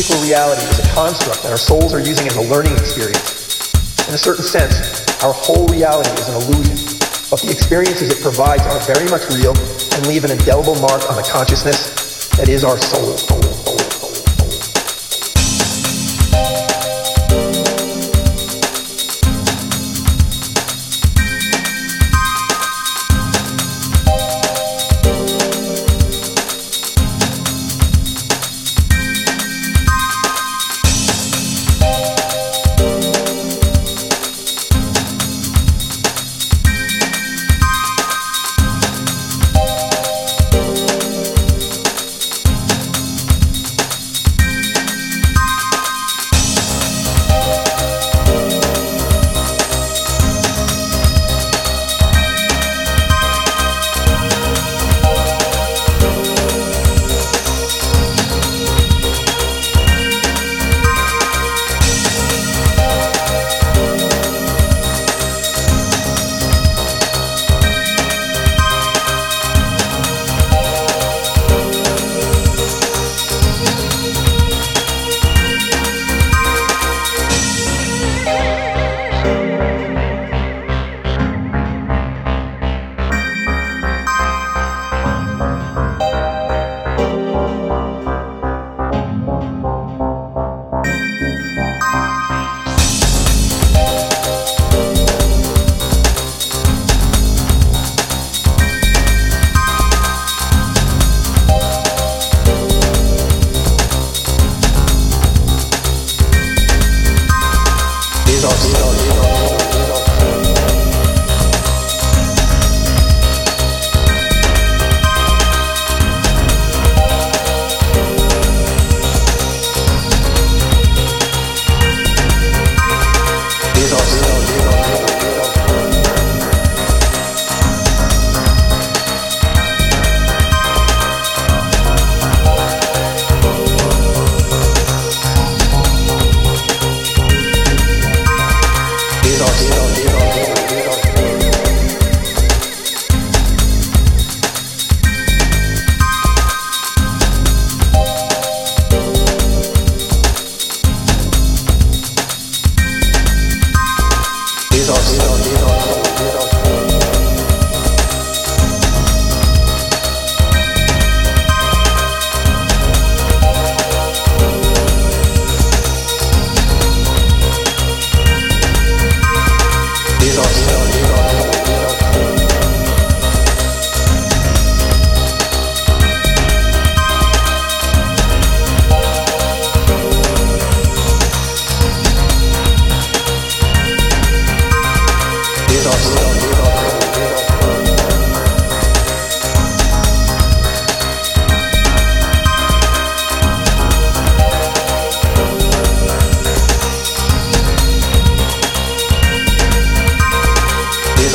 Physical reality is a construct that our souls are using as a learning experience. In a certain sense, our whole reality is an illusion, but the experiences it provides are very much real and leave an indelible mark on the consciousness that is our soul.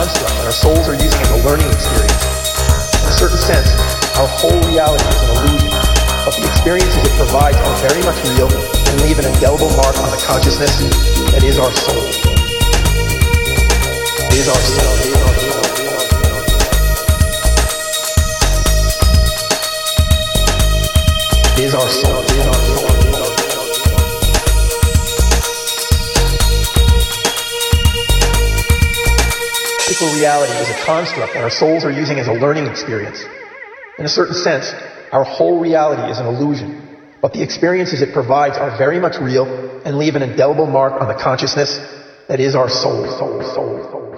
construct uh, that our souls are using as a learning experience. In a certain sense, our whole reality is an illusion, but the experiences it provides are very much real and leave an indelible mark on the consciousness that is our soul. Is our soul. Is our soul. Is our soul. Physical reality is a construct that our souls are using as a learning experience. In a certain sense, our whole reality is an illusion, but the experiences it provides are very much real and leave an indelible mark on the consciousness that is our soul, soul, soul, soul.